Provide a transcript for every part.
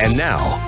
And now,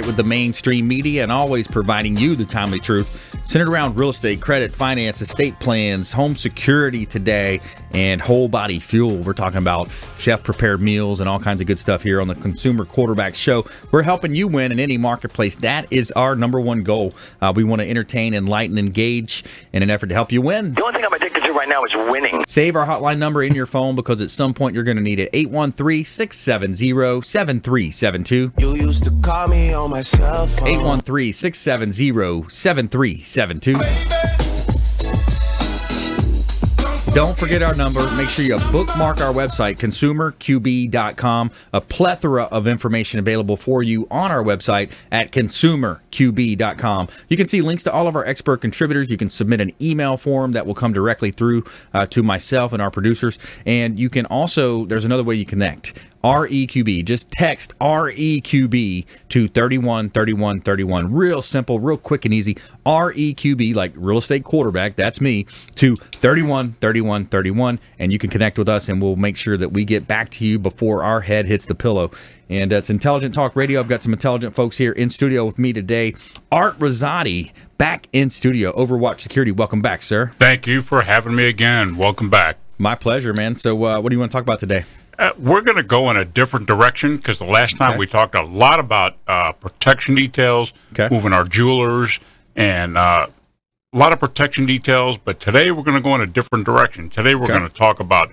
fight with the mainstream media and always providing you the timely truth centered around real estate, credit, finance, estate plans, home security today, and whole body fuel. We're talking about chef prepared meals and all kinds of good stuff here on the Consumer Quarterback Show. We're helping you win in any marketplace. That is our number one goal. Uh, we want to entertain, enlighten, engage in an effort to help you win. The only thing I'm addicted to right now is winning. Save our hotline number in your phone because at some point you're going to need it 813 670 7372. You used to call me on my cell phone. 813 670 7372. Don't forget our number. Make sure you bookmark our website, consumerqb.com. A plethora of information available for you on our website at consumerqb.com. You can see links to all of our expert contributors. You can submit an email form that will come directly through uh, to myself and our producers. And you can also, there's another way you connect. REQB. Just text REQB to 31 31 31. Real simple, real quick and easy. REQB, like real estate quarterback, that's me, to 31 31 31. And you can connect with us and we'll make sure that we get back to you before our head hits the pillow. And uh, it's Intelligent Talk Radio. I've got some intelligent folks here in studio with me today. Art Rosati back in studio. Overwatch Security, welcome back, sir. Thank you for having me again. Welcome back. My pleasure, man. So, uh, what do you want to talk about today? Uh, we're going to go in a different direction because the last time Okay. we talked a lot about uh, protection details, Okay. moving our jewelers, and uh, a lot of protection details. But today we're going to go in a different direction. Today we're Okay. going to talk about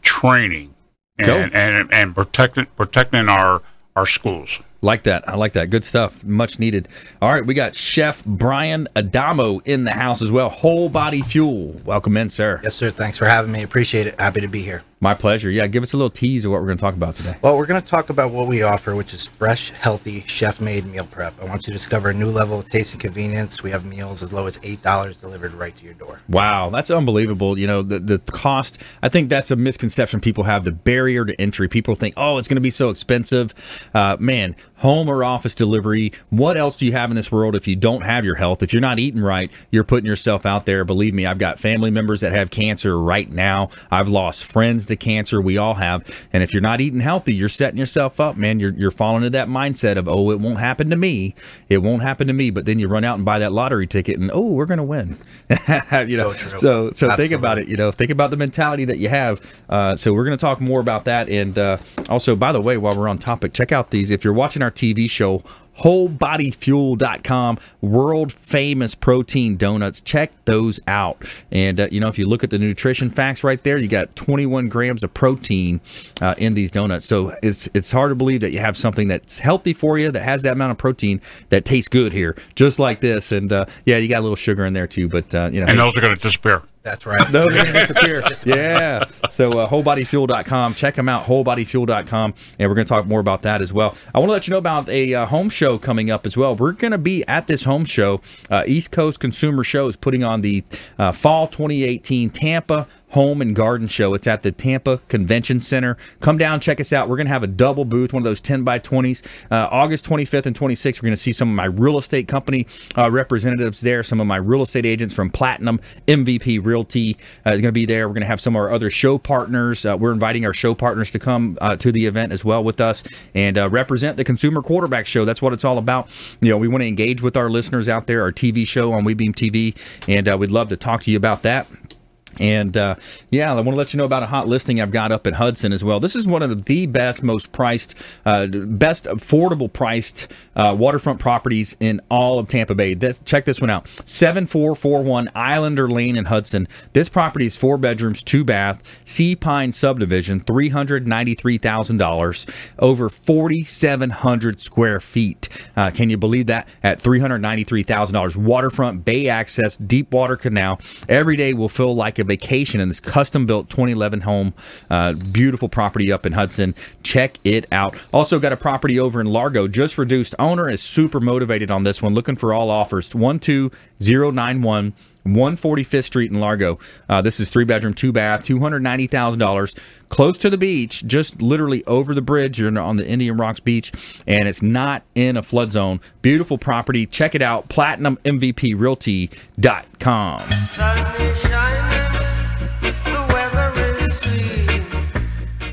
training Go. and, and and protecting protecting our our schools. Like that. I like that. Good stuff. Much needed. All right, we got Chef Brian Adamo in the house as well. Whole body fuel. Welcome in, sir. Yes, sir. Thanks for having me. Appreciate it. Happy to be here. My pleasure. Yeah, give us a little tease of what we're going to talk about today. Well, we're going to talk about what we offer, which is fresh, healthy, chef made meal prep. I want you to discover a new level of taste and convenience. We have meals as low as $8 delivered right to your door. Wow, that's unbelievable. You know, the the cost, I think that's a misconception people have, the barrier to entry. People think, "Oh, it's going to be so expensive." Uh, man, home or office delivery, what else do you have in this world if you don't have your health? If you're not eating right, you're putting yourself out there. Believe me, I've got family members that have cancer right now. I've lost friends to cancer. We all have. And if you're not eating healthy, you're setting yourself up, man. You're you're falling into that mindset of, "Oh, it won't happen to me. It won't happen to me." But then you run out and buy that lottery ticket and, "Oh, we're going to win." you know. So. So so think about it. You know, think about the mentality that you have. Uh, so we're going to talk more about that. And uh, also, by the way, while we're on topic, check out these. If you're watching our TV show, wholebodyfuel.com, world famous protein donuts. Check those out. And uh, you know, if you look at the nutrition facts right there, you got 21 grams of protein uh, in these donuts. So it's it's hard to believe that you have something that's healthy for you that has that amount of protein that tastes good here, just like this. And uh, yeah, you got a little sugar in there too, but uh, you know, And those are going to disappear. That's right. those are going to disappear. yeah. So uh, wholebodyfuel.com. Check them out, wholebodyfuel.com. And we're going to talk more about that as well. I want to let you know about a uh, home show coming up as well. We're going to be at this home show. Uh, East Coast Consumer Show is putting on the uh, Fall 2018 Tampa Home and Garden Show. It's at the Tampa Convention Center. Come down, check us out. We're going to have a double booth, one of those 10 by 20s. Uh, August 25th and 26th, we're going to see some of my real estate company uh, representatives there, some of my real estate agents from Platinum, MVP Realty uh, is going to be there. We're going to have some of our other show partners. Uh, we're inviting our show partners to come uh, to the event as well with us and uh, represent the Consumer Quarterback Show. That's what it's all about. You know, we want to engage with our listeners out there, our TV show on WeBeam TV, and we'd love to talk to you about that. And uh, yeah, I want to let you know about a hot listing I've got up at Hudson as well. This is one of the best, most priced, uh, best affordable priced uh, waterfront properties in all of Tampa Bay. This, check this one out 7441 Islander Lane in Hudson. This property is four bedrooms, two bath, Sea Pine subdivision, $393,000, over 4,700 square feet. Uh, can you believe that? At $393,000. Waterfront, bay access, deep water canal. Every day will feel like a vacation in this custom built 2011 home. Uh, beautiful property up in Hudson. Check it out. Also, got a property over in Largo, just reduced. Owner is super motivated on this one, looking for all offers. 12091. 145th Street in Largo. Uh, this is three bedroom, two bath, $290,000. Close to the beach, just literally over the bridge. You're on the Indian Rocks Beach, and it's not in a flood zone. Beautiful property. Check it out. PlatinumMVPRealty.com. Sun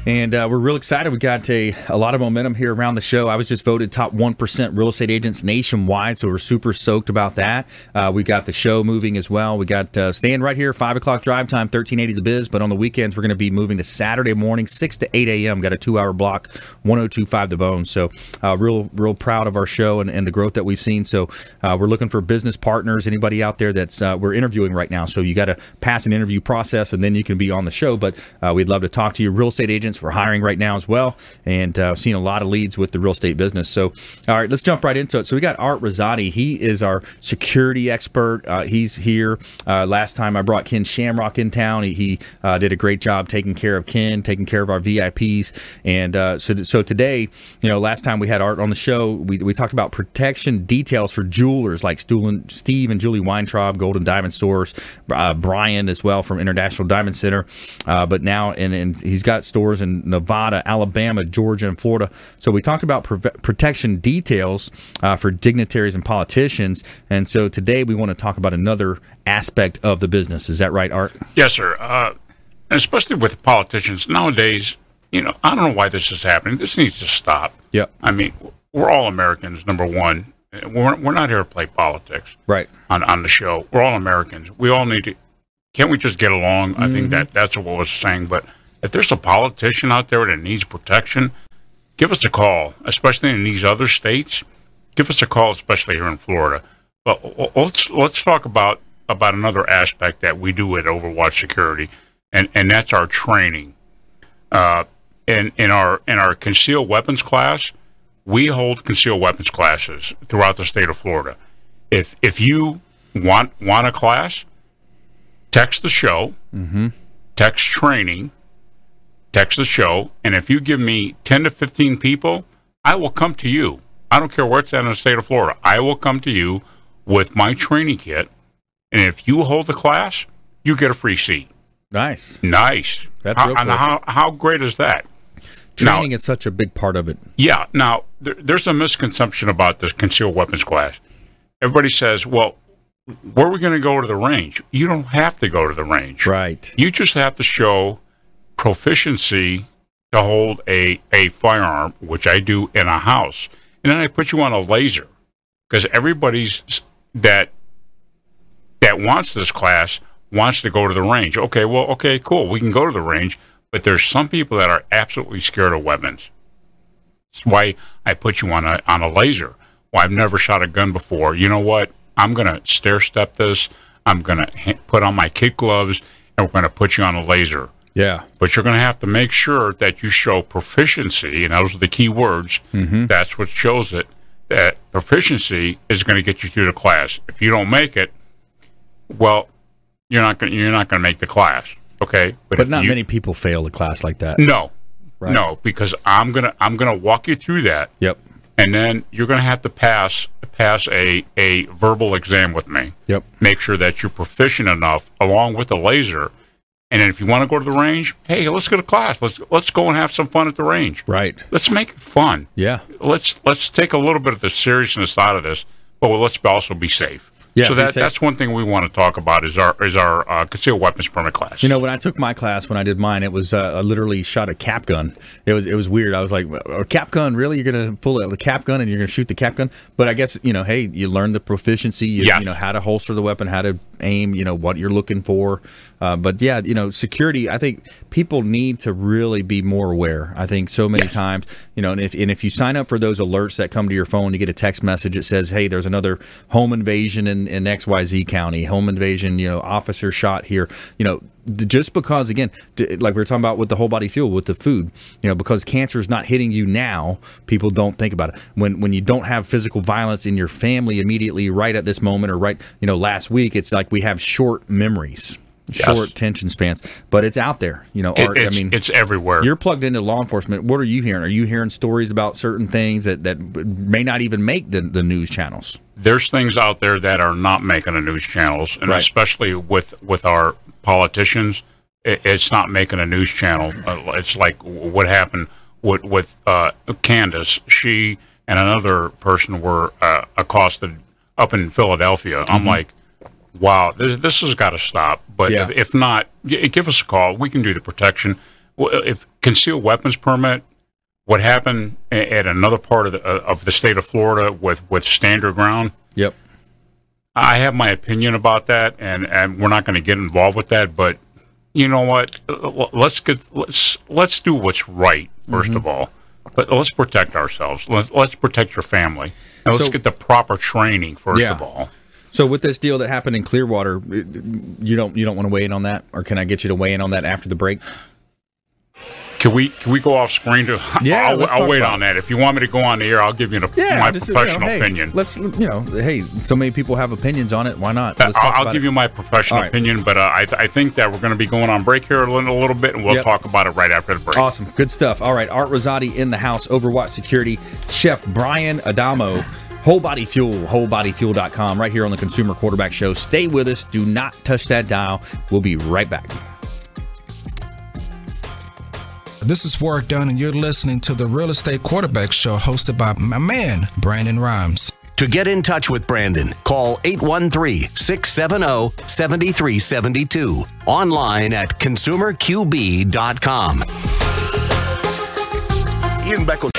And uh, we're real excited. We got a, a lot of momentum here around the show. I was just voted top 1% real estate agents nationwide, so we're super soaked about that. Uh, we got the show moving as well. We got uh, staying right here, 5 o'clock drive time, 1380 The Biz. But on the weekends, we're going to be moving to Saturday morning, 6 to 8 a.m. Got a two hour block, 1025 The Bone. So, uh, real, real proud of our show and, and the growth that we've seen. So, uh, we're looking for business partners, anybody out there that's uh, we're interviewing right now. So, you got to pass an interview process and then you can be on the show. But we'd love to talk to you. Real estate agents, we're hiring right now as well, and uh, seeing a lot of leads with the real estate business. So, all right, let's jump right into it. So, we got Art Rosati. He is our security expert. Uh, he's here. Uh, last time I brought Ken Shamrock in town. He, he uh, did a great job taking care of Ken, taking care of our VIPs. And uh, so, so today, you know, last time we had Art on the show, we, we talked about protection details for jewelers like Steve and Julie Weintraub, Golden Diamond Stores, uh, Brian as well from International Diamond Center. Uh, but now, and, and he's got stores in Nevada, Alabama, Georgia, and Florida. So we talked about prove- protection details uh, for dignitaries and politicians. And so today we want to talk about another aspect of the business. Is that right, Art? Yes, sir. Uh, especially with politicians nowadays, you know, I don't know why this is happening. This needs to stop. Yeah. I mean, we're all Americans, number one. We're, we're not here to play politics Right. on, on the show. We're all Americans. We all need to. Can't we just get along? I think that that's what was saying. But if there's a politician out there that needs protection, give us a call, especially in these other states. Give us a call, especially here in Florida. But let's let's talk about about another aspect that we do at Overwatch Security, and and that's our training. Uh, in in our in our concealed weapons class, we hold concealed weapons classes throughout the state of Florida. If if you want want a class, text the show, text training, text the show, and if you give me ten to fifteen people, I will come to you. I don't care where it's at in the state of Florida. I will come to you with my training kit, and if you hold the class, you get a free seat. Nice. Nice. That's how, how how great is that? Training Now- is such a big part of it. Yeah. Now, there, there's a misconception about this concealed weapons class. Everybody says, well, where are we going to go to the range? You don't have to go to the range. Right. You just have to show proficiency to hold a, a firearm, which I do in a house. And then I put you on a laser because everybody's that that wants this class wants to go to the range. Okay, well, okay, cool. We can go to the range, but there's some people that are absolutely scared of weapons. That's why I put you on a on a laser. Well, I've never shot a gun before. You know what? I'm gonna stair step this. I'm gonna put on my kid gloves, and we're gonna put you on a laser. Yeah. But you're gonna have to make sure that you show proficiency, and those are the key words. Mm-hmm. That's what shows it. That proficiency is going to get you through the class. If you don't make it, well, you're not going. You're not going to make the class. Okay, But if not you- many people fail a class like that. No, Right. no, because I'm gonna I'm gonna walk you through that, Yep. and then you're gonna have to pass pass a a verbal exam with me. Yep. Make sure that you're proficient enough, along with the laser. And then if you want to go to the range, hey, let's go to class. Let's let's go and have some fun at the range. Right. Let's make it fun. Yeah. Let's let's take a little bit of the seriousness out of this, but let's also be safe. Yeah, so that that's one thing we want to talk about is our is our uh, concealed weapons permit class. You know, when I took my class, when I did mine, it was uh, I literally shot a cap gun. It was it was weird. I was like, a cap gun? Really? You're gonna pull a cap gun and you're gonna shoot the cap gun? But I guess you know, hey, you learn the proficiency. You, Yeah. you know how to holster the weapon, how to aim. You know what you're looking for. Uh, but yeah, you know, security. I think people need to really be more aware. I think so many times, you know, and if and if you sign up for those alerts that come to your phone, you get a text message that says, "Hey, there's another home invasion in, in X Y Z county. Home invasion. You know, officer shot here. You know." Just because, again, like we were talking about with the whole body fuel, with the food, you know, because cancer is not hitting you now, people don't think about it. When when you don't have physical violence in your family immediately, right at this moment, or right, you know, last week, it's like we have short memories short tension spans, but it's out there. You know, Art. I mean, it's everywhere. you're plugged into law enforcement. What are you hearing? Are you hearing stories about certain things that, that may not even make the, the news channels? there's things out there that are not making the news channels, and Right. especially with with our politicians, it, it's not making a news channel. Uh, it's like what happened with with uh, Candace. She and another person were uh, accosted up in Philadelphia. I'm like, wow, this this has got to stop. But Yeah. if, if not, g- give us a call. We can do the protection. Well, If concealed weapons permit, what happened at another part of the uh, of the state of Florida with with stand your ground. Yep. I have my opinion about that, and, and we're not going to get involved with that. But you know what? Let's get let's let's do what's right 1st Mm-hmm. of all. But let's protect ourselves. Let's, let's protect your family, and let's So- get the proper training first Yeah. of all. So with this deal that happened in Clearwater, you don't you don't want to weigh in on that, or can I get you to weigh in on that after the break? Can we can we go off screen to? Yeah, I'll, I'll wait on that. If you want me to go on the air, I'll give you an, my just, professional you know, hey, opinion. Let's you know, hey, so many people have opinions on it. Why not? Uh, I'll, I'll give it. you my professional right. opinion, but uh, I, th- I think that we're going to be going on break here a little, a little bit, and we'll Yep. talk about it right after the break. Awesome. Good stuff. All right. Art Rosati in the house, Overwatch Security, Chef Brian Adamo, Whole Body Fuel, wholebodyfuel.com, right here on the Consumer Quarterback Show. Stay with us. Do not touch that dial. We'll be right back. This is Warrick Dunn, and you're listening to the Real Estate Quarterback Show hosted by my man, Brandon Rhymes. To get in touch with Brandon, call 813 670 7372. Online at consumerqb.com. Ian Beckles.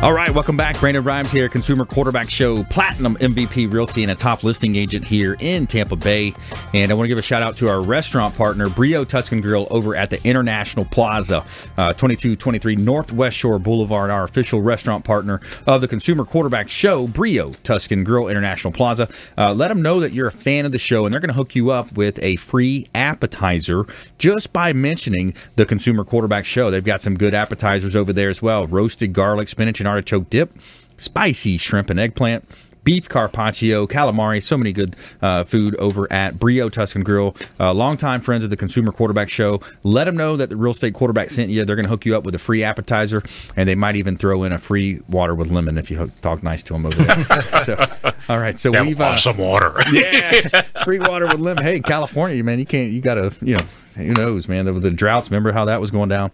All right, welcome back. Brandon Rhymes here, Consumer Quarterback Show, Platinum MVP Realty, and a top listing agent here in Tampa Bay. And I want to give a shout out to our restaurant partner, Brio Tuscan Grill, over at the International Plaza, uh, 2223 Northwest Shore Boulevard, our official restaurant partner of the Consumer Quarterback Show, Brio Tuscan Grill International Plaza. Uh, let them know that you're a fan of the show, and they're going to hook you up with a free appetizer just by mentioning the Consumer Quarterback Show. They've got some good appetizers over there as well roasted garlic, spinach, and artichoke dip, spicy shrimp and eggplant. Beef carpaccio, calamari, so many good uh, food over at Brio Tuscan Grill. Uh, longtime friends of the Consumer Quarterback Show. Let them know that the Real Estate Quarterback sent you. They're going to hook you up with a free appetizer, and they might even throw in a free water with lemon if you talk nice to them over there. so, all right, so That we've want uh, some water. yeah, free water with lemon. Hey, California, man, you can't. You gotta, you know, who knows, man? The, the droughts. Remember how that was going down?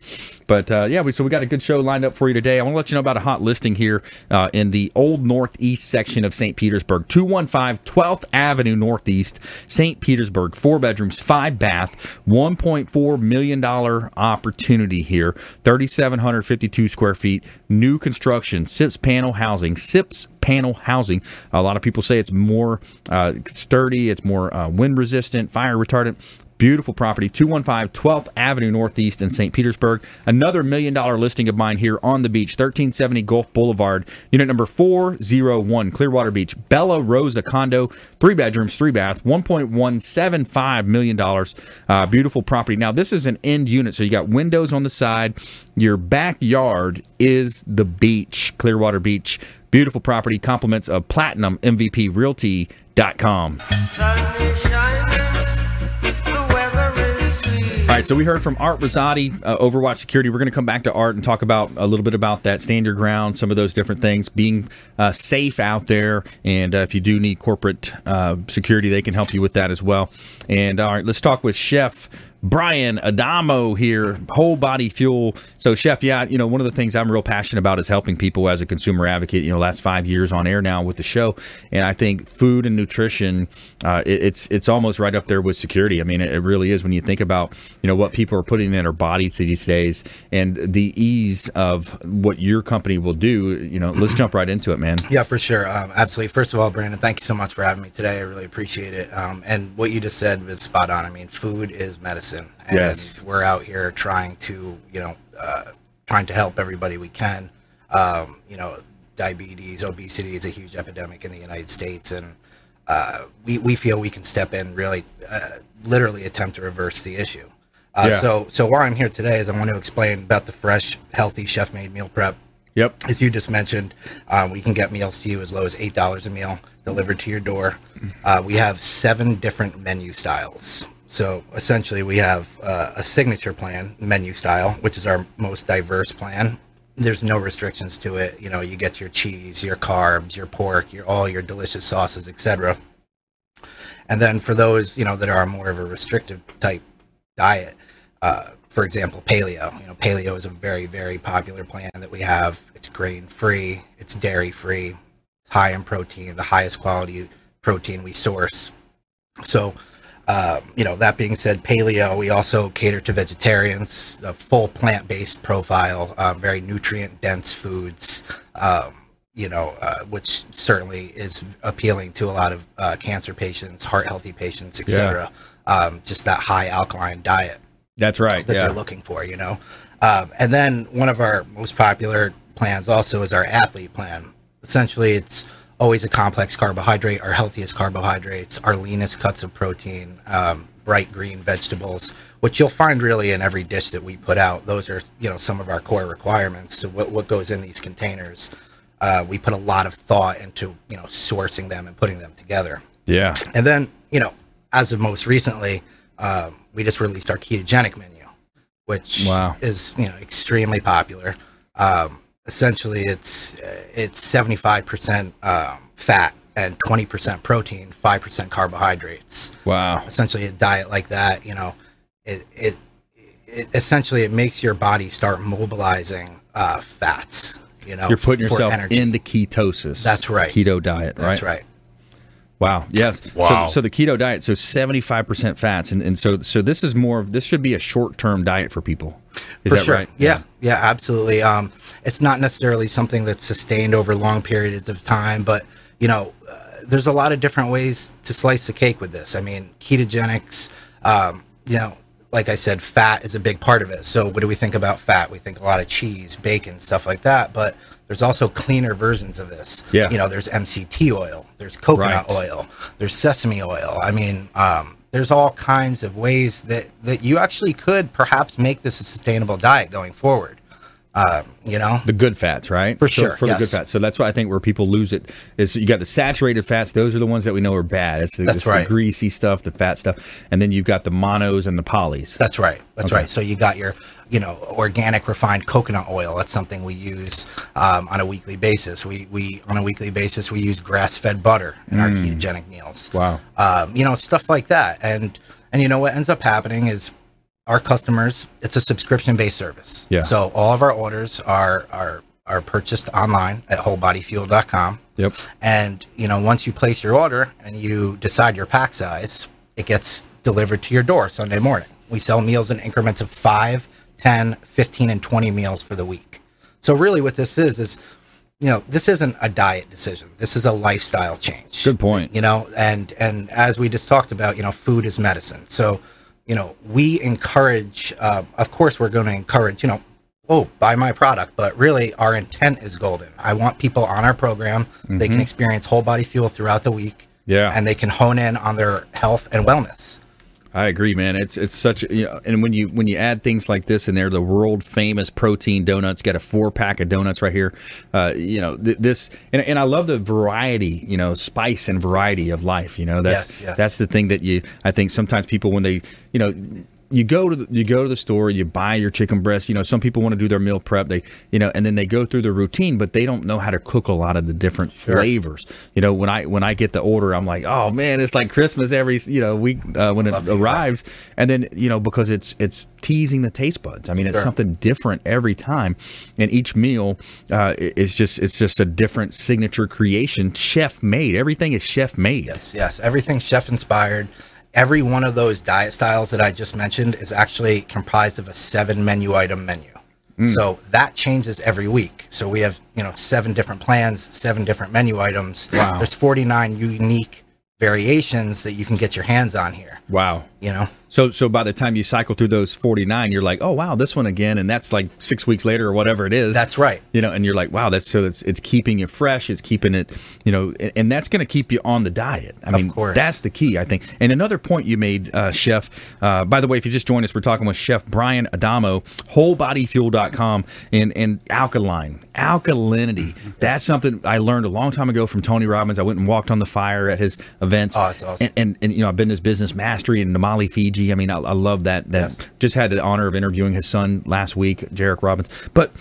But uh, yeah, we, so we got a good show lined up for you today. I want to let you know about a hot listing here uh, in the old northeast section of St. Petersburg, 215 12th Avenue Northeast, St. Petersburg. Four bedrooms, five bath, 1.4 million dollar opportunity here. 3,752 square feet, new construction, SIPS panel housing, SIPS panel housing. A lot of people say it's more uh, sturdy, it's more uh, wind resistant, fire retardant. Beautiful property, 215 12th Avenue Northeast in St. Petersburg. Another million dollar listing of mine here on the beach, 1370 Gulf Boulevard, unit number 401, Clearwater Beach. Bella Rosa condo, three bedrooms, three bath, $1.175 million. Uh, beautiful property. Now, this is an end unit, so you got windows on the side. Your backyard is the beach, Clearwater Beach. Beautiful property, compliments of Platinum MVP Realty.com. Sun All right, so we heard from Art Rosati, uh, Overwatch Security. We're going to come back to Art and talk about a little bit about that stand your ground, some of those different things, being uh, safe out there, and uh, if you do need corporate uh, security, they can help you with that as well. And all right, let's talk with Chef Brian Adamo here, Whole Body Fuel. So, Chef, yeah, you know, one of the things I'm real passionate about is helping people as a consumer advocate. You know, last five years on air now with the show, and I think food and nutrition, uh, it, it's it's almost right up there with security. I mean, it, it really is when you think about you know what people are putting in their bodies these days and the ease of what your company will do. You know, let's jump right into it, man. Yeah, for sure. Um, absolutely. First of all, Brandon, thank you so much for having me today. I really appreciate it. Um, and what you just said was spot on. I mean, food is medicine. And Yes. we're out here trying to, you know, uh, trying to help everybody we can. Um, you know, diabetes, obesity is a huge epidemic in the United States, and uh, we we feel we can step in, really, uh, literally attempt to reverse the issue. Uh, Yeah. So so why I'm here today is I want to explain about the fresh, healthy, chef-made meal prep Yep. as you just mentioned, um, we can get meals to you as low as eight dollars a meal delivered to your door. Uh, we have seven different menu styles. So essentially, we have uh, a signature plan menu style, which is our most diverse plan. There's no restrictions to it. You know, you get your cheese, your carbs, your pork, your all your delicious sauces, etc. And then for those you know that are more of a restrictive type diet, uh, for example, paleo. You know, paleo is a very, very popular plan that we have. It's grain free, it's dairy free, high in protein, the highest quality protein we source. So, um, you know, that being said, paleo, we also cater to vegetarians, a full plant based profile, um, very nutrient dense foods. Um, you know, uh, which certainly is appealing to a lot of uh, cancer patients, heart healthy patients, etc. Um, just that high alkaline diet That's right. that Yeah. they're looking for, you know. Um, and then one of our most popular plans also is our athlete plan. Essentially, it's always a complex carbohydrate, our healthiest carbohydrates, our leanest cuts of protein, um, bright green vegetables, which you'll find really in every dish that we put out. Those are, you know, some of our core requirements. So what, what goes in these containers, uh, we put a lot of thought into, you know, sourcing them and putting them together. Yeah. And then, you know, as of most recently, um, we just released our ketogenic menu, which Wow. is you know extremely popular. Um, essentially, it's it's seventy five percent um, fat and twenty percent protein, five percent carbohydrates. Wow. Essentially, a diet like that, you know, it it, it essentially it makes your body start mobilizing uh, fats. You know, You're putting yourself energy. into ketosis. That's right. Keto diet, right? That's right. Wow. Yes. Wow. So, so the keto diet, so 75% fats. And, and so so this is more of this should be a short term diet for people. Is for that sure. right? Yeah, yeah, absolutely. Um, it's not necessarily something that's sustained over long periods of time, but you know, uh, there's a lot of different ways to slice the cake with this. I mean, ketogenics. Um, you know, like I said, fat is a big part of it. So, what do we think about fat? We think a lot of cheese, bacon, stuff like that. But there's also cleaner versions of this. Yeah. You know, there's MCT oil, there's coconut Right. oil, there's sesame oil. I mean, um, there's all kinds of ways that that you actually could perhaps make this a sustainable diet going forward. Um, you know, The good fats, right? For So- sure, For the good fats. So that's why I think where people lose it is you got the saturated fats. Those are the ones that we know are bad. It's the, That's it's right. the greasy stuff, the fat stuff. And then you've got the monos and the polys. That's right. That's Okay. right. So you got your, you know, organic refined coconut oil. That's something we use um, on a weekly basis. We we on a weekly basis we use grass fed butter in our ketogenic meals. Mm. Wow. Um, you know, stuff like that. And and you know what ends up happening is our customers. It's a subscription based service. Yeah. So all of our orders are are are purchased online at wholebodyfuel.com. Yep. And you know, once you place your order and you decide your pack size, it gets delivered to your door Sunday morning. We sell meals in increments of 5, 10, 15 and 20 meals for the week. So really what this is is you know, this isn't a diet decision. This is a lifestyle change. Good point. You know, and and as we just talked about, you know, food is medicine. So, you know, we encourage uh, of course we're going to encourage, you know, oh, buy my product, but really our intent is golden. I want people on our program. They can experience whole body fuel throughout the week. Mm-hmm. Yeah. And they can hone in on their health and wellness. I agree, man. It's it's such you know, and when you when you add things like this in there, the world famous protein donuts. Got a four pack of donuts right here. Uh, you know th- this, and, and I love the variety. You know, spice and variety of life. You know, that's Yes, yeah. that's the thing that you. I think sometimes people when they you know. You go to the, you go to the store, you buy your chicken breast. You know, some people want to do their meal prep. They, you know, and then they go through the routine, but they don't know how to cook a lot of the different flavors. You know, when I when I get the order, I'm like, oh man, it's like Christmas every you know week uh, when it arrives and then you know because it's it's teasing the taste buds i mean it's Sure. something different every time and each meal uh, is just it's just a different signature creation chef made everything is chef made Yes, yes. everything chef inspired. Every one of those diet styles that I just mentioned is actually comprised of a seven menu item menu. Mm. So that changes every week. So we have, you know, seven different plans, seven different menu items. Wow. There's 49 unique variations that you can get your hands on here. wow You know, So so by the time you cycle through those 49, you're like, oh wow, this one again, and that's like six weeks later or whatever it is. That's right. You know, and you're like, wow, that's so it's it's keeping it fresh, it's keeping it, you know, and, and that's going to keep you on the diet. I mean, course. that's the key, I think. And another point you made, uh, Chef. Uh, by the way, if you just joined us, we're talking with Chef Brian Adamo, WholeBodyFuel.com, and and alkaline, alkalinity. That's something I learned a long time ago from Tony Robbins. I went and walked on the fire at his events. Oh, awesome. And, and, and you know, I've been his business mastery in Fiji. I mean, I, I love that. That Yes. just had the honor of interviewing his son last week, Jairek Robbins. But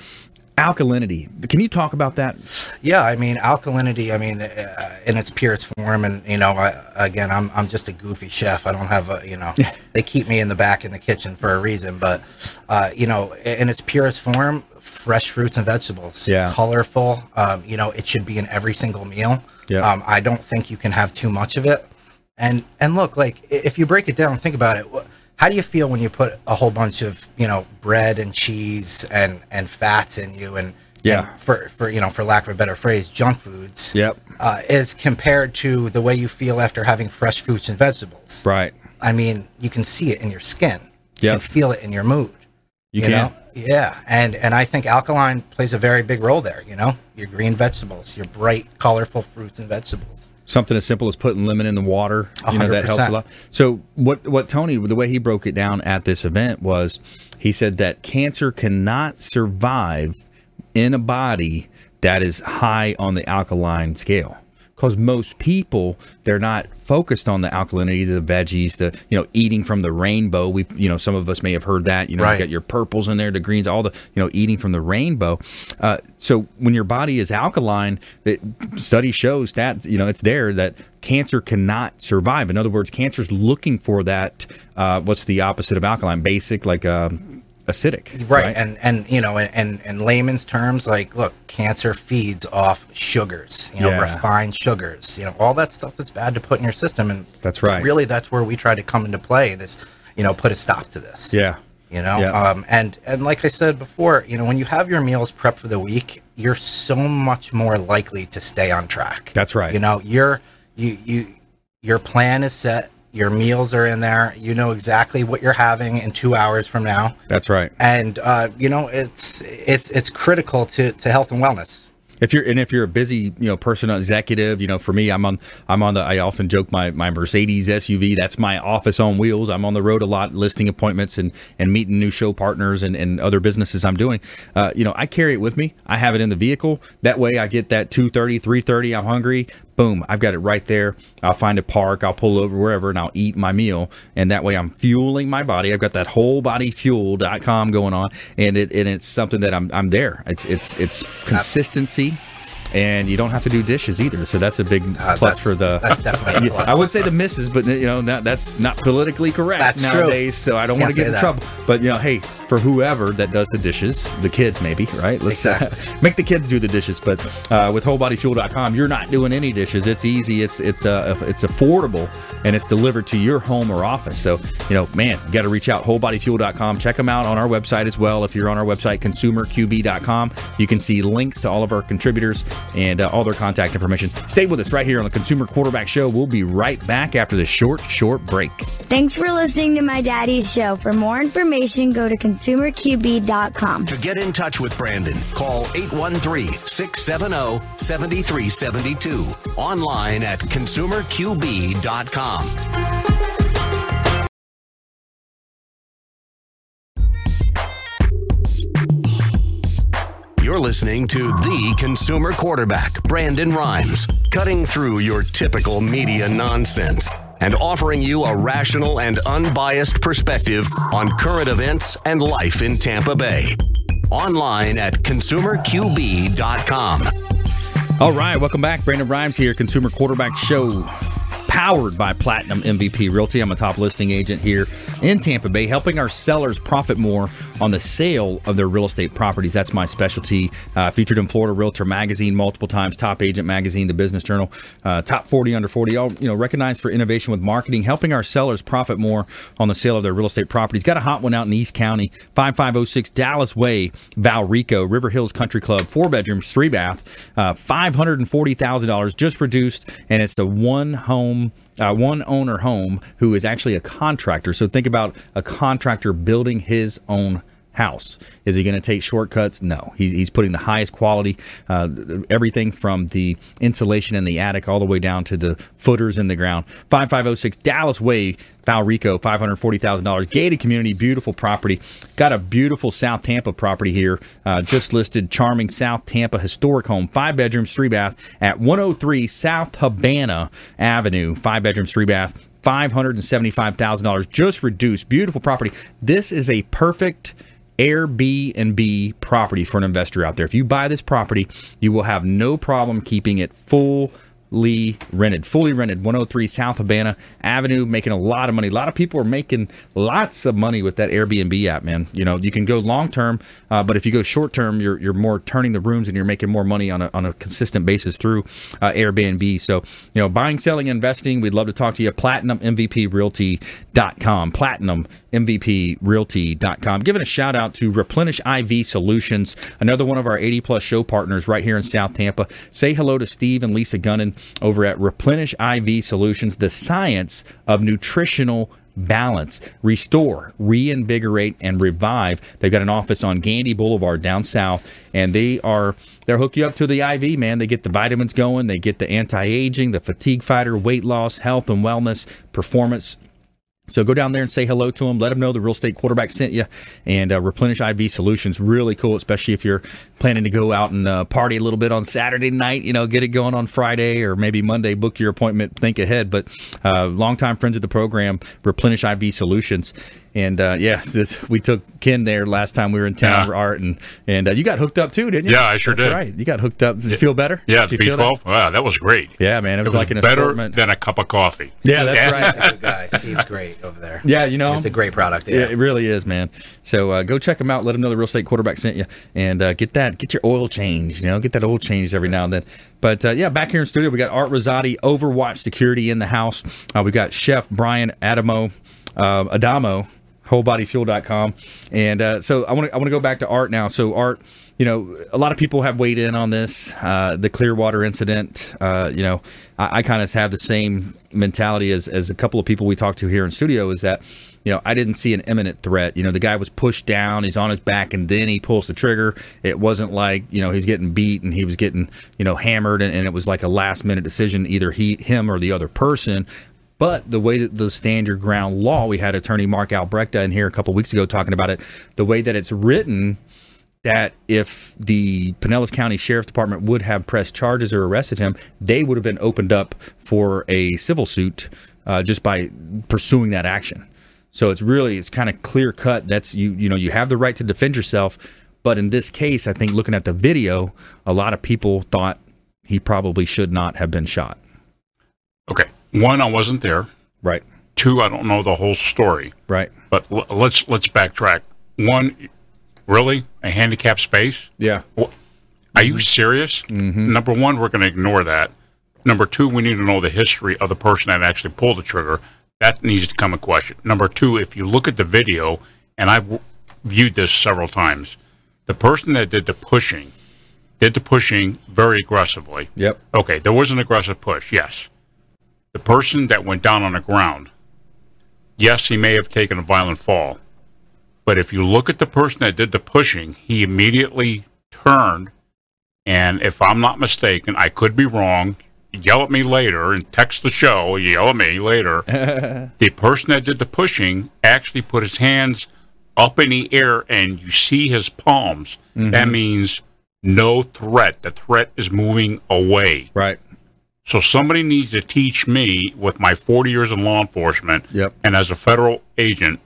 alkalinity, can you talk about that? Yeah, I mean alkalinity. I mean, uh, in its purest form, and you know, I, again, I'm I'm just a goofy chef. I don't have a, you know, they keep me in the back in the kitchen for a reason. But, uh, you know, in its purest form, fresh fruits and vegetables, Yeah. colorful. Um, you know, it should be in every single meal. Yeah. Um, I don't think you can have too much of it. And and look, like if you break it down, think about it. How do you feel when you put a whole bunch of you know bread and cheese and and fats in you and Yeah. and for for you know for lack of a better phrase, junk foods Yep. uh, is compared to the way you feel after having fresh fruits and vegetables. Right. I mean, you can see it in your skin. You can feel it in your mood. You, can. know? Yeah, and and I think alkaline plays a very big role there. You know, your green vegetables, your bright, colorful fruits and vegetables. Something as simple as putting lemon in the water, you know, that helps a lot. So what what Tony, the way he broke it down at this event was, he said that cancer cannot survive in a body that is high on the alkaline scale. Because most people, they're not focused on the alkalinity, the veggies, the you know eating from the rainbow. We, you know, some of us may have heard that. You know, Right. you got your purples in there, the greens, all the you know eating from the rainbow. Uh, so when your body is alkaline, it, study shows that you know it's there that cancer cannot survive. In other words, cancer's looking for that. Uh, what's the opposite of alkaline? Basic, like um, acidic. Right, and and you know, and in in layman's terms, like, look, cancer feeds off sugars, you know, Yeah. refined sugars, you know, all that stuff that's bad to put in your system, and That's right. Really, that's where we try to come into play, and is you know, put a stop to this. yeah. you know Yeah. um, and and like i said before you know when you have your meals prepped for the week you're so much more likely to stay on track That's right. you know your you you your plan is set your meals are in there you know exactly what you're having in two hours from now That's right. and uh, you know it's it's it's critical to to health and wellness If you're and if you're a busy, you know, person, executive, you know, for me, I'm on, I'm on the. I often joke my my Mercedes SUV. That's my office on wheels. I'm on the road a lot, listing appointments and and meeting new show partners and, and other businesses I'm doing. Uh, you know, I carry it with me. I have it in the vehicle. That way, I get that 2:30, 3:30. I'm hungry. Boom, I've got it right there. I'll find a park. I'll pull over wherever and I'll eat my meal. And that way, I'm fueling my body. I've got that wholebodyfuel.com going on, and it and it's something that I'm I'm there. It's it's it's consistency and you don't have to do dishes either. So that's a big Uh, plus for the. that's definitely a plus. I would say the misses, but you know that, that's not politically correct That's true. So I don't want to get in that. trouble. But you know, hey, for whoever that does the dishes, the kids maybe, right? Let's uh, Exactly. make the kids do the dishes. But uh, with WholeBodyFuel.com, you're not doing any dishes. It's easy. It's it's uh, it's affordable, and it's delivered to your home or office. So you know, man, you got to reach out. WholeBodyFuel.com. Check them out on our website as well. If you're on our website, ConsumerQB.com, you can see links to all of our contributors and uh, all their contact information. Stay with us right here on the Consumer Quarterback Show. We'll be right back after this short, short break. Thanks for listening to my daddy's show. For more information, go to consumerqb.com. To get in touch with Brandon, call 813 670 7372. Online at consumerqb.com. You're listening to the consumer quarterback, Brandon Rhymes, cutting through your typical media nonsense and offering you a rational and unbiased perspective on current events and life in Tampa Bay. Online at consumerqb.com. All right, welcome back. Brandon Rhymes here, Consumer Quarterback Show, powered by Platinum MVP Realty. I'm a top listing agent here in Tampa Bay, helping our sellers profit more on the sale of their real estate properties. That's my specialty. Uh, featured in Florida Realtor Magazine multiple times, Top Agent Magazine, the Business Journal, uh, Top 40 Under 40. All you know, recognized for innovation with marketing, helping our sellers profit more on the sale of their real estate properties. Got a hot one out in East County, 5506 Dallas Way, Valrico, River Hills Country Club, four bedrooms, three bath, uh, $540,000 just reduced, and it's a one home home, uh, one owner home who is actually a contractor. So think about a contractor building his own house. Is he going to take shortcuts? No. He's, he's putting the highest quality, uh, everything from the insulation in the attic all the way down to the footers in the ground. 5506 Dallas Way, Valrico, $540,000. Gated community, beautiful property. Got a beautiful South Tampa property here. Uh, just listed, charming South Tampa historic home, five bedrooms, three bath at 103 South Habana Avenue. Five bedrooms, three bath. $575,000 just reduced. Beautiful property. This is a perfect Airbnb property for an investor out there. If you buy this property, you will have no problem keeping it full rented, fully rented, 103 South Habana Avenue, making a lot of money. A lot of people are making lots of money with that Airbnb app, man. You know, you can go long term, uh, but if you go short term, you're you're more turning the rooms and you're making more money on a, on a consistent basis through uh, Airbnb. So, you know, buying, selling, investing, we'd love to talk to you. PlatinumMVPRealty.com. Platinum MVPRealty.com. Giving a shout out to Replenish IV Solutions, another one of our 80 plus show partners right here in South Tampa. Say hello to Steve and Lisa Gunnan over at Replenish IV Solutions, the science of nutritional balance, restore, reinvigorate, and revive. They've got an office on Gandy Boulevard down south, and they are they'll hook you up to the IV, man. They get the vitamins going, they get the anti-aging, the fatigue fighter, weight loss, health and wellness, performance so go down there and say hello to them. Let them know the real estate quarterback sent you. And uh, Replenish IV Solutions, really cool, especially if you're planning to go out and uh, party a little bit on Saturday night. You know, get it going on Friday or maybe Monday. Book your appointment. Think ahead. But uh, longtime friends of the program, Replenish IV Solutions. And uh, yeah, this, we took Ken there last time we were in town, Yeah. Art, and and uh, you got hooked up too, didn't you? Yeah, I sure That's did. Right, you got hooked up. Did you feel better? Yeah, Did the that? B12. Wow, that was great. Yeah, man, it was, like an better assortment. than a cup of coffee. Yeah, that's Steve's right. a good guy. Steve's great over there. Yeah, you know it's a great product. Yeah, Yeah. it really is, man. So uh, go check them out. Let them know the real estate quarterback sent you, and uh, get that. Get your oil changed. You know, get that oil changed every now and then. But uh, yeah, back here in studio, we got Art Rosati, Overwatch Security in the house. Uh, we got Chef Brian Adamo, uh, Adamo, WholeBodyFuel.com, and uh, so I want to I want to go back to Art now. So Art. You know, a lot of people have weighed in on this, uh, the Clearwater incident. Uh, you know, I, I kind of have the same mentality as, as a couple of people we talked to here in studio is that, you know, I didn't see an imminent threat. You know, the guy was pushed down, he's on his back, and then he pulls the trigger. It wasn't like, you know, he's getting beat and he was getting, you know, hammered, and, and it was like a last minute decision, either he, him, or the other person. But the way that the stand your ground law, we had attorney Mark Albrechta in here a couple weeks ago talking about it. The way that it's written, that if the Pinellas County Sheriff Department would have pressed charges or arrested him, they would have been opened up for a civil suit uh, just by pursuing that action. So it's really it's kind of clear cut. That's you you know you have the right to defend yourself, but in this case, I think looking at the video, a lot of people thought he probably should not have been shot. Okay. One, I wasn't there. Right. Two, I don't know the whole story. Right. But l- let's let's backtrack. One, really a handicapped space? Yeah. Wh- Are you serious? Mm-hmm. Number one, we're going to ignore that. Number two, we need to know the history of the person that actually pulled the trigger. That needs to come a question. Number two, if you look at the video, and I've w- viewed this several times, the person that did the pushing did the pushing very aggressively. Yep. Okay, there was an aggressive push, yes. The person that went down on the ground, yes, he may have taken a violent fall. But if you look at the person that did the pushing, he immediately turned. And if I'm not mistaken, I could be wrong. Yell at me later and text the show. Yell at me later. the person that did the pushing actually put his hands up in the air and you see his palms. That mm-hmm. means no threat. The threat is moving away. Right. So somebody needs to teach me with my 40 years in law enforcement Yep. and as a federal agent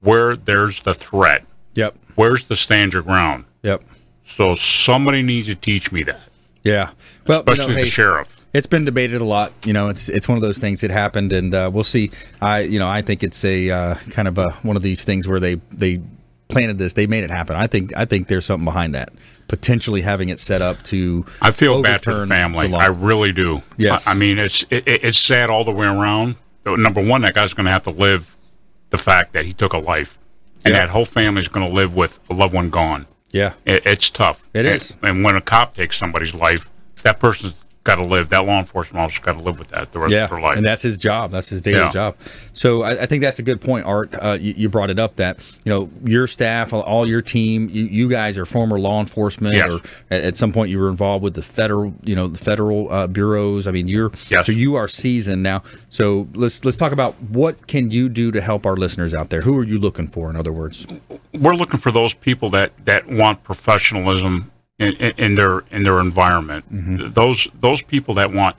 where there's the threat. Yep. Where's the stand your ground? Yep. So somebody needs to teach me that, Yeah. Well, you know, especially hey, the sheriff. It's been debated a lot. You know, it's it's one of those things that happened, and uh, we'll see. I you know I think it's a uh, kind of a one of these things where they they planted this, they made it happen. I think I think there's something behind that, potentially having it set up to. I feel bad for the family. law. I really do. Yes. I, I mean, it's it, it- it's sad all the way around. Number one, that guy's going to have to live the fact that he took a life, and Yeah. that whole family's going to live with a loved one gone. yeah. It, it's tough. It And- is. And when a cop takes somebody's life, that person's got to live. That law enforcement officer's got to live with that the rest yeah, of their life. and that's his job. That's his daily Yeah. job. So I, I think that's a good point, Art. Uh, you, you brought it up that you know your staff, all your team, you, you guys are former law enforcement, Yes. or at, at some point you were involved with the federal, you know, the federal uh, bureaus. I mean, you're Yes. so you are seasoned now. So let's let's talk about what can you do to help our listeners out there. Who are you looking for? In other words, we're looking for those people that that want professionalism in, in, in their in their environment. Those those people that want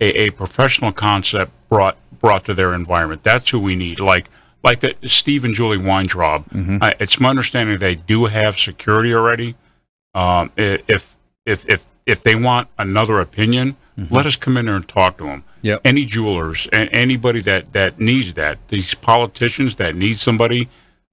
a, a professional concept brought brought to their environment. That's who we need. Like like the Steve and Julie Weintraub. Uh, it's my understanding they do have security already. Um, if if if if they want another opinion, let us come in there and talk to them. Yep. Any jewelers and anybody that that needs that. These politicians that need somebody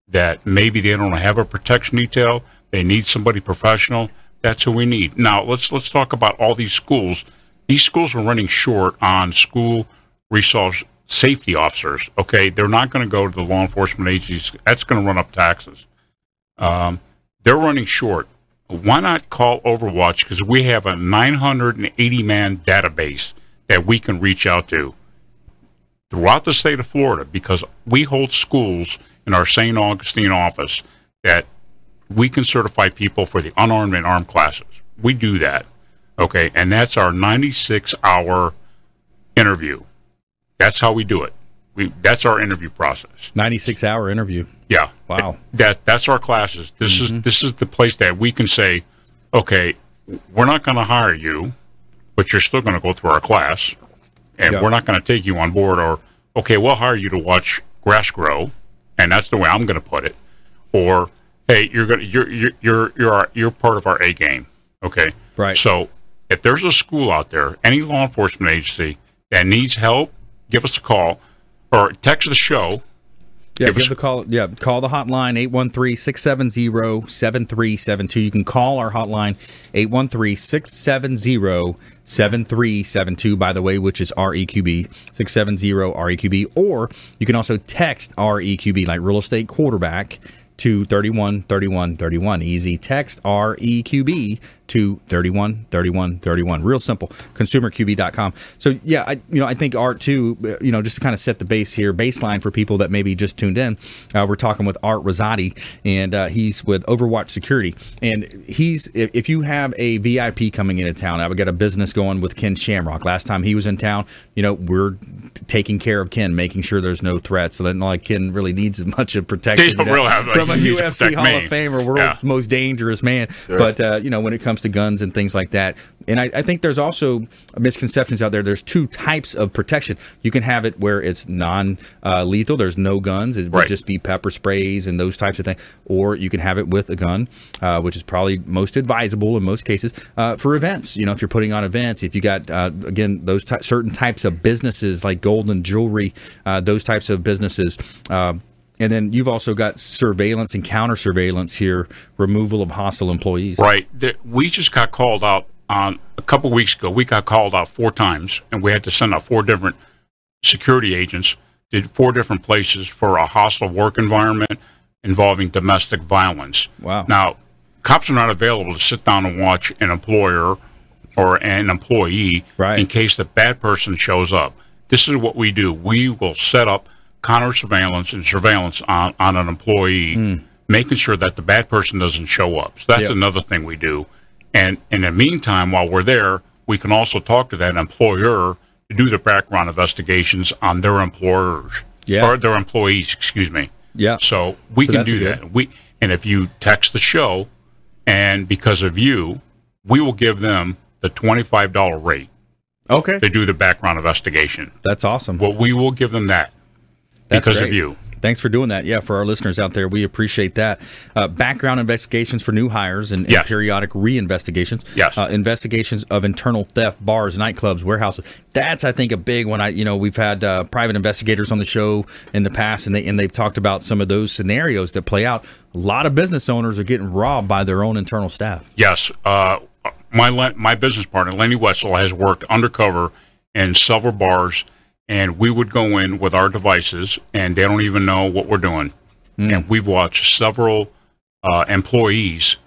that maybe they don't have a protection detail. They need somebody professional. That's what we need. Now let's let's talk about all these schools. These schools are running short on school resource safety officers. Okay, they're not going to go to the law enforcement agencies. That's going to run up taxes. Um, they're running short. Why not call Overwatch? Because we have a 980 man database that we can reach out to throughout the state of Florida because we hold schools in our St. Augustine office that we can certify people for the unarmed and armed classes. We do that. Okay. And that's our 96 hour interview. That's how we do it. We, that's our interview process. ninety six hour interview. Yeah. Wow. That that's our classes. This is mm-hmm. this is the place that we can say, okay, we're not going to hire you, but you're still going to go through our class, and Yeah. we're not going to take you on board. Or okay, we'll hire you to watch grass grow, and that's the way I'm going to put it. Or hey, you're gonna you're you're you're you're, our, you're part of our A game. Okay. Right. So if there's a school out there, any law enforcement agency that needs help, give us a call or text the show. Yeah, Give give us- the call. Yeah, call the hotline 813-670-7372. You can call our hotline 813-670-7372 by the way, which is REQB 670 REQB or you can also text REQB like real estate quarterback to 31 31 31 easy text REQB to 31 31 31 real simple. consumerqb.com so yeah I you know I think art too uh, you know just to kind of set the base here baseline for people that maybe just tuned in uh, we're talking with Art Rosati and uh, he's with Overwatch Security. And he's if, you have a VIP coming into town I've got a business going with Ken Shamrock. Last time he was in town you know we're taking care of Ken making sure there's no threats. So that not like Ken really needs as much of protection He don't really have, like, from a he needs to UFC Hall me. of Famer world's Yeah. most dangerous man. But uh, you know when it comes to guns and things like that. And I, I think there's also misconceptions out there. There's two types of protection. You can have it where it's non uh, lethal there's no guns. It would Right. just be pepper sprays and those types of things. Or you can have it with a gun uh, which is probably most advisable in most cases uh, for events. You know if you're putting on events if you got uh, again those ty- certain types of businesses like gold and jewelry uh, those types of businesses uh, and then you've also got surveillance and counter surveillance here, removal of hostile employees. Right. We just got called out on a couple weeks ago. We got called out four times, and we had to send out four different security agents to four different places for a hostile work environment involving domestic violence. Wow. Now, cops are not available to sit down and watch an employer or an employee Right. in case the bad person shows up. This is what we do. We will set up counter surveillance and surveillance on, on an employee, hmm. making sure that the bad person doesn't show up. So that's Yep. another thing we do. And in the meantime, while we're there, we can also talk to that employer to do the background investigations on their employers Yeah. or their employees, excuse me. Yeah. So we So can do good. that. We and if you text the show, and because of you, we will give them the twenty-five dollar rate Okay. to do the background investigation. That's awesome. Well, we will give them that That's because of you. Thanks for doing that. Yeah, for our listeners out there, we appreciate that. Uh, background investigations for new hires and, and Yes. periodic re-investigations. Yes. Uh, investigations of internal theft, bars, nightclubs, warehouses. That's I think a big one. I you know we've had uh, private investigators on the show in the past, and they and they've talked about some of those scenarios that play out. A lot of business owners are getting robbed by their own internal staff. Yes, uh, my my business partner Lenny Wetzel has worked undercover in several bars, and we would go in with our devices, and they don't even know what we're doing. And we've watched several uh, employees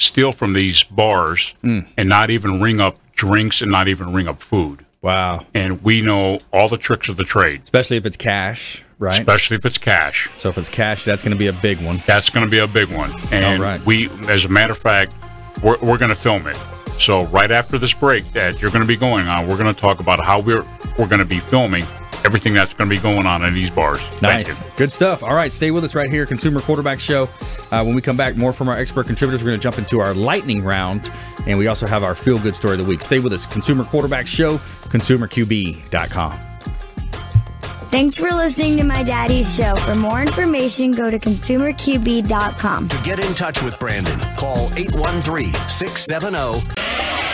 steal from these bars and not even ring up drinks and not even ring up food. Wow. And we know all the tricks of the trade, Especially if it's cash, right? especially if it's cash. so if it's cash, that's going to be a big one. That's going to be a big one. And right. we, as a matter of fact, we're, we're going to film it. So right after this break that you're going to be going on, we're going to talk about how we're we're going to be filming everything that's going to be going on in these bars. Nice. Good stuff. All right, stay with us right here, Consumer Quarterback Show. Uh, when we come back, more from our expert contributors. We're going to jump into our lightning round, and we also have our feel good story of the week. Stay with us, Consumer Quarterback Show, consumerqb.com. Thanks for listening to my daddy's show. For more information, go to consumerqb.com. To get in touch with Brandon, call 813 670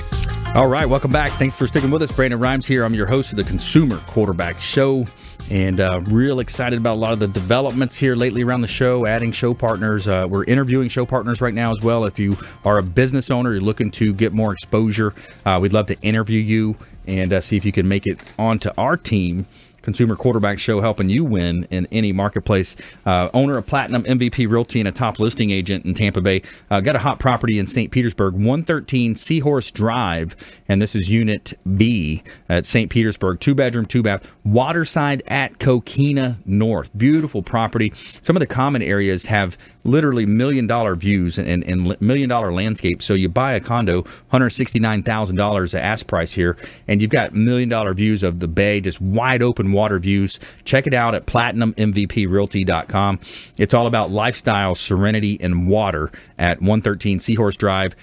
All right, welcome back. Thanks for sticking with us. Brandon Rhymes here. I'm your host of the Consumer Quarterback Show, and uh, real excited about a lot of the developments here lately around the show, adding show partners. Uh, we're interviewing show partners right now as well. If you are a business owner, you're looking to get more exposure, uh, we'd love to interview you and uh, see if you can make it onto our team. Consumer Quarterback Show helping you win in any marketplace. Uh, owner of Platinum MVP Realty and a top listing agent in Tampa Bay. Uh, got a hot property in St. Petersburg, 113 Seahorse Drive, and this is Unit B at St. Petersburg. Two bedroom, two bath, waterside at Coquina North. Beautiful property. Some of the common areas have literally million dollar views and, and million dollar landscapes. So you buy a condo, $169,000 the ask price here, and you've got million dollar views of the bay, just wide open water views. Check it out at platinummvprealty.com. It's all about lifestyle, serenity, and water at 113 Seahorse Drive.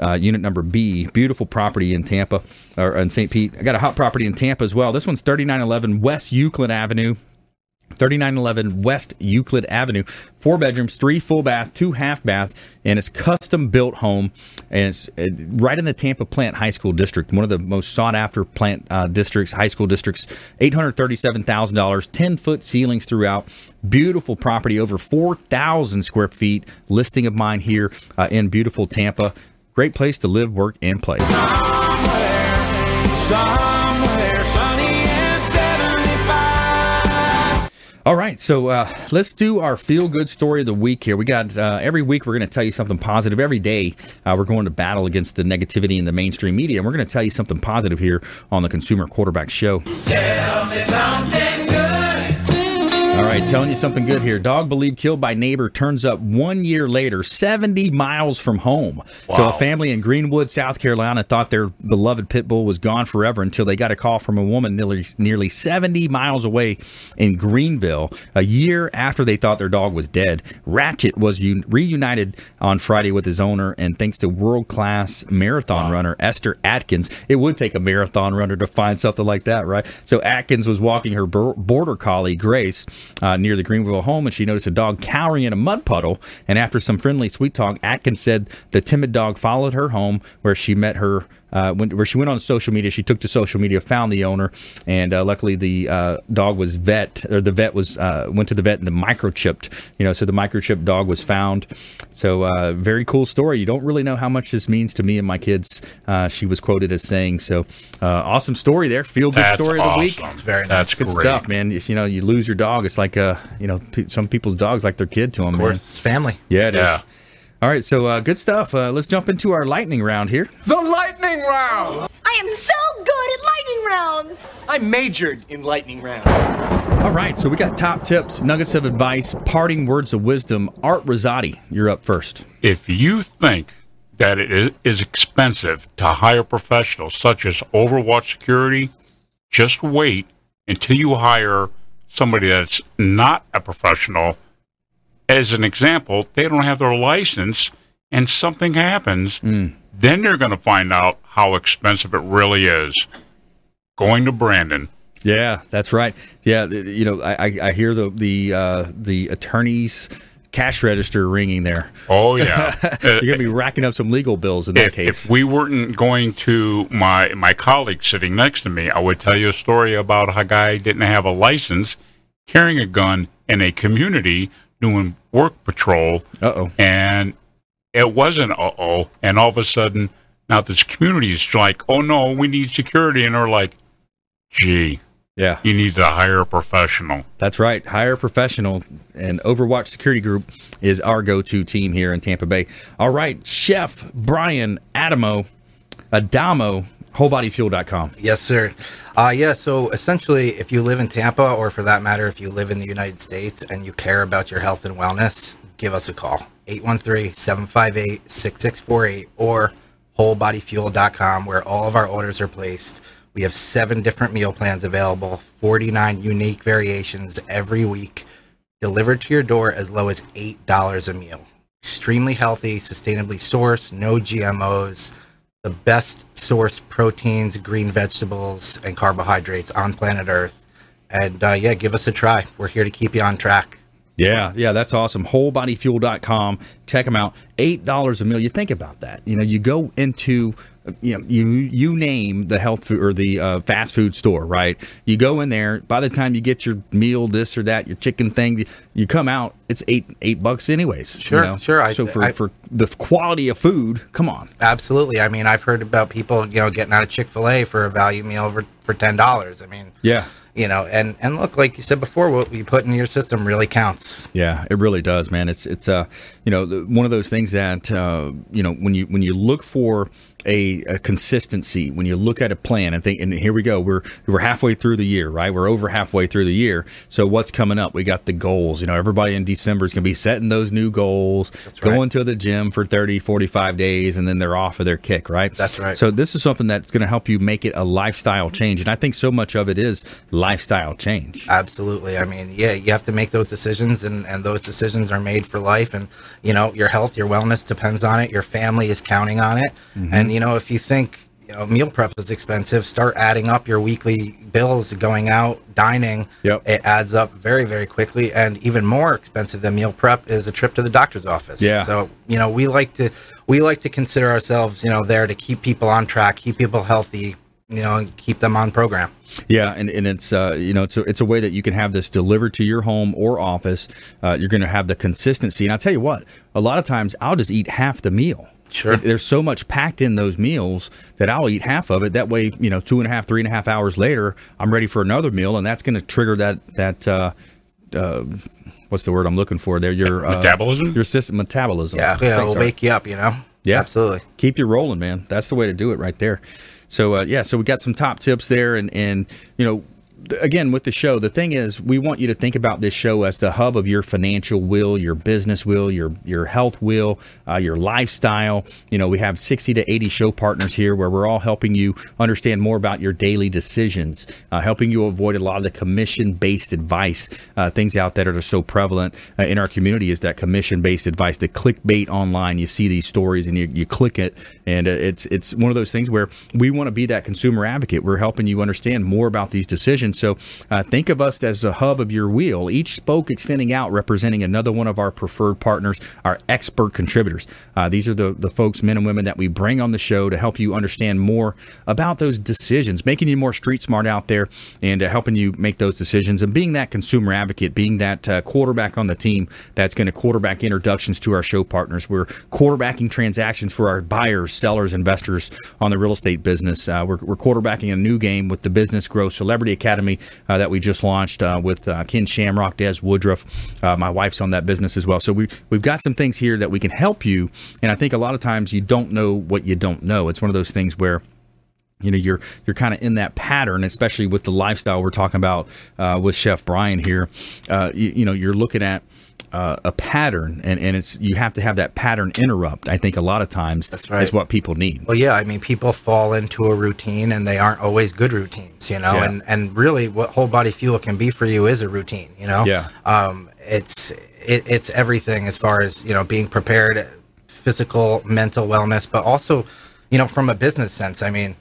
Uh, unit number B, beautiful property in Tampa or in St. Pete. I got a hot property in Tampa as well. This one's 3911 West Euclid Avenue. 3911 West Euclid Avenue. Four bedrooms, three full bath, two half bath, and it's custom built home. And it's uh, right in the Tampa Plant High School District, one of the most sought after plant uh, districts, high school districts. $837,000, 10 foot ceilings throughout. Beautiful property, over 4,000 square feet. Listing of mine here uh, in beautiful Tampa. Great place to live, work, and play. Somewhere All right, so uh, let's do our feel good story of the week here. We got uh, every week we're going to tell you something positive. Every day uh, we're going to battle against the negativity in the mainstream media, and we're going to tell you something positive here on the Consumer Quarterback Show. Tell me something. All right, telling you something good here. Dog believed killed by neighbor turns up one year later, 70 miles from home. So, a family in Greenwood, South Carolina, thought their beloved pit bull was gone forever until they got a call from a woman nearly, nearly 70 miles away in Greenville a year after they thought their dog was dead. Ratchet was un- reunited on Friday with his owner, and thanks to world class marathon runner Esther Atkins, it would take a marathon runner to find something like that, right? So, Atkins was walking her border collie, Grace, uh, near the Greenville home, and she noticed a dog cowering in a mud puddle. And after some friendly sweet talk, Atkins said the timid dog followed her home, where she met her. Uh, when, where she went on social media, she took to social media, found the owner, and uh, luckily the uh, dog was vet, or the vet was uh, went to the vet and the microchipped. You know, so the microchipped dog was found. So uh, very cool story. You don't really know how much this means to me and my kids. Uh, she was quoted as saying, "So uh, awesome story there. Feel good That's story of the week." awesome. It's very That's. Good great. stuff, man. If you know you lose your dog, it's like uh, you know, pe- some people's dogs like their kid to them. Of course, it's family. Yeah, it is. Yeah. All right, so uh, good stuff. Uh, let's jump into our lightning round here. The lightning round! I am so good at lightning rounds! I majored in lightning rounds. All right, so we got top tips, nuggets of advice, parting words of wisdom. Art Rosati, you're up first. If you think that it is expensive to hire professionals such as Overwatch Security, just wait until you hire somebody that's not a professional. As an example, they don't have their license and something happens, then you're going to find out how expensive it really is. Going to Brandon. Yeah, that's right. Yeah, you know, I, I, I hear the the uh, the attorney's cash register ringing there. Oh yeah, You're gonna be racking up some legal bills in that if, case. if we weren't going to my my colleague sitting next to me, I would tell you a story about a guy didn't have a license, carrying a gun in a community doing work patrol. Uh oh. And it wasn't uh oh. And all of a sudden, now this community is like, oh no, we need security. And they're like, gee, Yeah. you need to hire a professional. That's right. Hire a professional, and Overwatch Security Group is our go-to team here in Tampa Bay. All right, Chef Brian Adamo, Adamo, wholebodyfuel.com. Yes, sir. Uh, yeah, so essentially, if you live in Tampa, or for that matter, if you live in the United States and you care about your health and wellness, give us a call 813 758 6648 or wholebodyfuel.com, where all of our orders are placed. We have seven different meal plans available, 49 unique variations every week, delivered to your door as low as $8 a meal. Extremely healthy, sustainably sourced, no GMOs the best source proteins, green vegetables, and carbohydrates on planet Earth. And uh, yeah, give us a try. We're here to keep you on track. Yeah, yeah, that's awesome. Wholebodyfuel.com. Check them out. Eight dollars a meal. You think about that. You know, you go into you know you you name the health food or the uh, fast food store, right? You go in there. By the time you get your meal, this or that, your chicken thing, you come out. It's eight eight bucks anyways. you Sure, know? sure, I- so for I- for the quality of food, come on. Absolutely. I mean, I've heard about people, you know, getting out of Chick Fil A for a value meal for for ten dollars. I mean, Yeah. you know, and and look, like you said before, what we put in your system really counts. Yeah, it really does, man. It's it's uh you know the- one of those things that uh, you know when you when you look for a, a consistency, when you look at a plan and think, and here we go, we're we're halfway through the year, right? We're over halfway through the year. So what's coming up? We got the goals. You know, everybody in December is going to be setting those new goals, right. going to the gym for 30, 45 days, and then they're off of their kick, right? That's right. So this is something that's going to help you make it a lifestyle change, and I think so much of it is lifestyle change. Absolutely. I mean, yeah, you have to make those decisions, and, and those decisions are made for life. And, you know, your health, your wellness depends on it. Your family is counting on it. Mm-hmm. And, you know, if you think, you know, meal prep is expensive, start adding up your weekly bills going out, dining. Yep. It adds up very, very quickly. And even more expensive than meal prep is a trip to the doctor's office. Yeah. So, you know, we like to, we like to consider ourselves, you know, there to keep people on track, keep people healthy, you know, and keep them on program. Yeah, and, and it's uh, you know it's a, it's a way that you can have this delivered to your home or office. Uh, you're going to have the consistency, and I'll tell you what, a lot of times I'll just eat half the meal. Sure. It- there's so much packed in those meals that I'll eat half of it. That way, you know, two and a half, three and a half hours later, I'm ready for another meal, and that's going to trigger that that uh, uh, what's the word I'm looking for there? Your uh, Metabolism? your system metabolism. Yeah. Yeah. Thanks, It'll Art. wake you up, you know? Yeah, Absolutely. Keep you rolling, man. That's the way to do it, right there. So uh, yeah, so we got some top tips there, and and you know. Again, with the show, the thing is, we want you to think about this show as the hub of your financial will, your business will, your your health will, uh, your lifestyle. You know, we have sixty to eighty show partners here, where we're all helping you understand more about your daily decisions, uh, helping you avoid a lot of the commission-based advice, uh, things out there that are so prevalent uh, in our community. Is that commission-based advice, the clickbait online? You see these stories and you, you click it, and uh, it's it's one of those things where we want to be that consumer advocate. We're helping you understand more about these decisions. So uh, think of us as a hub of your wheel, each spoke extending out, representing another one of our preferred partners, our expert contributors. Uh, these are the the folks, men and women, that we bring on the show to help you understand more about those decisions, making you more street smart out there, and uh, helping you make those decisions, and being that consumer advocate, being that uh, quarterback on the team that's going to quarterback introductions to our show partners. We're quarterbacking transactions for our buyers, sellers, investors on the real estate business. Uh, we're, we're quarterbacking a new game with the Business Growth Celebrity Academy uh, that we just launched uh, with uh, Ken Shamrock, Des Woodruff. Uh, my wife's on that business as well. So we we've got some things here that we can help you. And I think a lot of times you don't know what you don't know. It's one of those things where you know you're you're kind of in that pattern especially with the lifestyle we're talking about uh, with chef brian here you, you know you're looking at uh, a pattern and, and it's you have to have that pattern interrupt i think a lot of times That's right. is what people need Well, yeah, I mean, people fall into a routine and they aren't always good routines, you know. Yeah. And and really, what whole body fuel can be for you is a routine, you know. Yeah. Um, it's it, it's everything as far as you know being prepared, physical, mental wellness, but also, you know, from a business sense. I mean,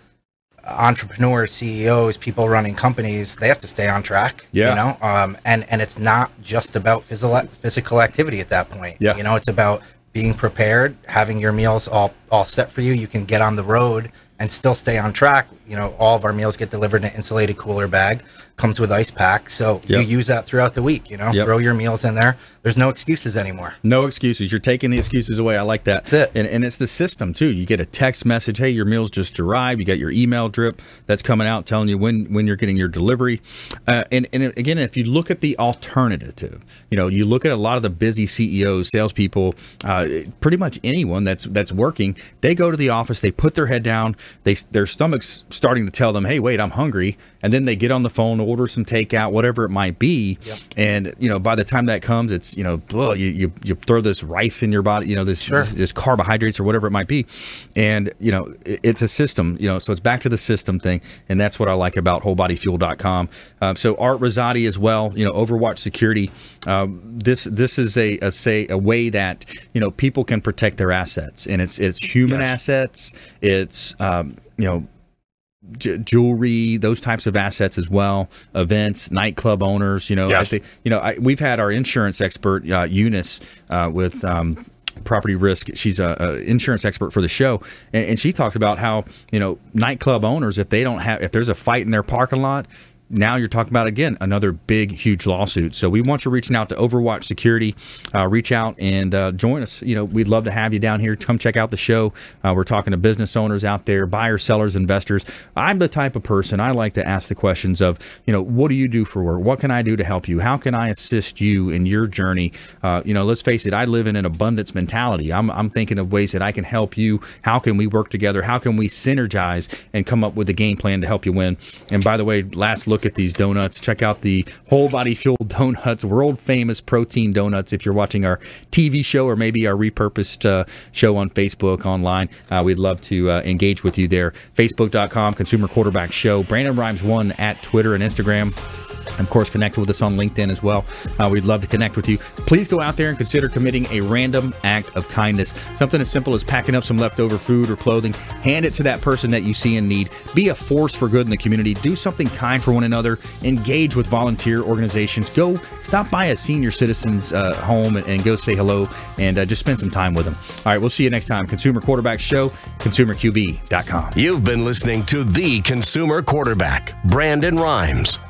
entrepreneurs, CEOs, people running companies, they have to stay on track. Yeah. You know, um, and and it's not just about physical physical activity at that point. Yeah. You know, it's about being prepared, having your meals all all set for you. You can get on the road and still stay on track. You know, all of our meals get delivered in an insulated cooler bag. Comes with ice packs, so you use that throughout the week. You know, Yep. throw your meals in there. There's no excuses anymore. No excuses. You're taking the excuses away. I like that. That's it. And, and it's the system too. You get a text message, "Hey, your meal's just arrived." You got your email drip that's coming out telling you when when you're getting your delivery. Uh, and and again, if you look at the alternative, you know, you look at a lot of the busy CEOs, salespeople, uh, pretty much anyone that's that's working. They go to the office, they put their head down, they their stomach's starting to tell them, "Hey, wait, I'm hungry," and then they get on the phone, order some takeout, whatever it might be, and you know, by the time that comes, it's you know, well, you you, you throw this rice in your body, you know, this this carbohydrates or whatever it might be, and you know, it- it's a system, you know, so it's back to the system thing, and that's what I like about WholeBodyFuel.com. Um, so Art Rosati as well, you know, Overwatch Security. Um, this this is a, a say a way that you know people can protect their assets, and it's it's human assets, it's um, you know j- jewelry, those types of assets as well. Events, nightclub owners. You know, I think you know I, we've had our insurance expert uh, Eunice uh, with. Um, property risk she's a, a insurance expert for the show and, and she talked about how you know nightclub owners if they don't have if there's a fight in their parking lot now you're talking about again another big huge lawsuit. So we want you reaching out to overwatch security uh, reach out and uh, join us. You know we'd love to have you down here. Come check out the show. Uh, we're talking to business owners out there buyers sellers investors. I'm the type of person i like to ask the questions of you know what do you do for work? What can i do to help you? How can i assist you in your journey? Uh, you know let's face it i live in an abundance mentality. I'm, I'm thinking of ways that i can help you. How can we work together? How can we synergize and come up with a game plan to help you win? And by the way last look at these donuts check out the whole body fuel donuts world famous protein donuts if you're watching our tv show or maybe our repurposed uh, show on facebook online uh, we'd love to uh, engage with you there facebook.com consumer quarterback show brandon rhymes one at twitter and instagram and of course, connect with us on LinkedIn as well. Uh, we'd love to connect with you. Please go out there and consider committing a random act of kindness. Something as simple as packing up some leftover food or clothing, hand it to that person that you see in need. Be a force for good in the community. Do something kind for one another. Engage with volunteer organizations. Go stop by a senior citizen's uh, home and, and go say hello and uh, just spend some time with them. All right, we'll see you next time. Consumer Quarterback Show, consumerqb.com. You've been listening to the consumer quarterback, Brandon Rhymes.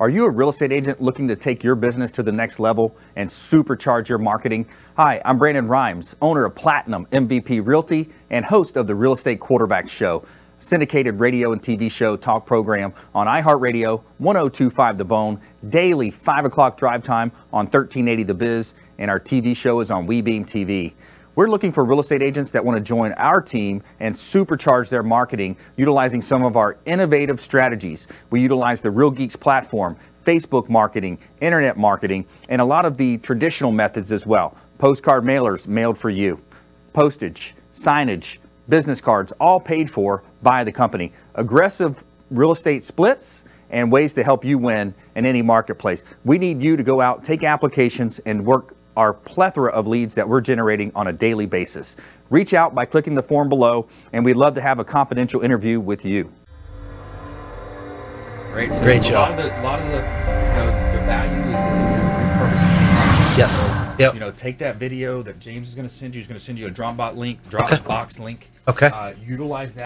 Are you a real estate agent looking to take your business to the next level and supercharge your marketing? Hi, I'm Brandon Rhymes, owner of Platinum MVP Realty and host of the Real Estate Quarterback Show, syndicated radio and TV show talk program on iHeartRadio, 1025 The Bone, daily 5 o'clock drive time on 1380 The Biz, and our TV show is on WeBeam TV. We're looking for real estate agents that want to join our team and supercharge their marketing utilizing some of our innovative strategies. We utilize the Real Geeks platform, Facebook marketing, internet marketing, and a lot of the traditional methods as well. Postcard mailers mailed for you, postage, signage, business cards, all paid for by the company. Aggressive real estate splits and ways to help you win in any marketplace. We need you to go out, take applications, and work our plethora of leads that we're generating on a daily basis. Reach out by clicking the form below, and we'd love to have a confidential interview with you. Great, so Great a lot of the, lot of the, you know, the value is, is that repurposing. Yes. Yep. You know, take that video that James is going to send you. He's going to send you a Dropbox link, Dropbox link. Okay. Uh, utilize that.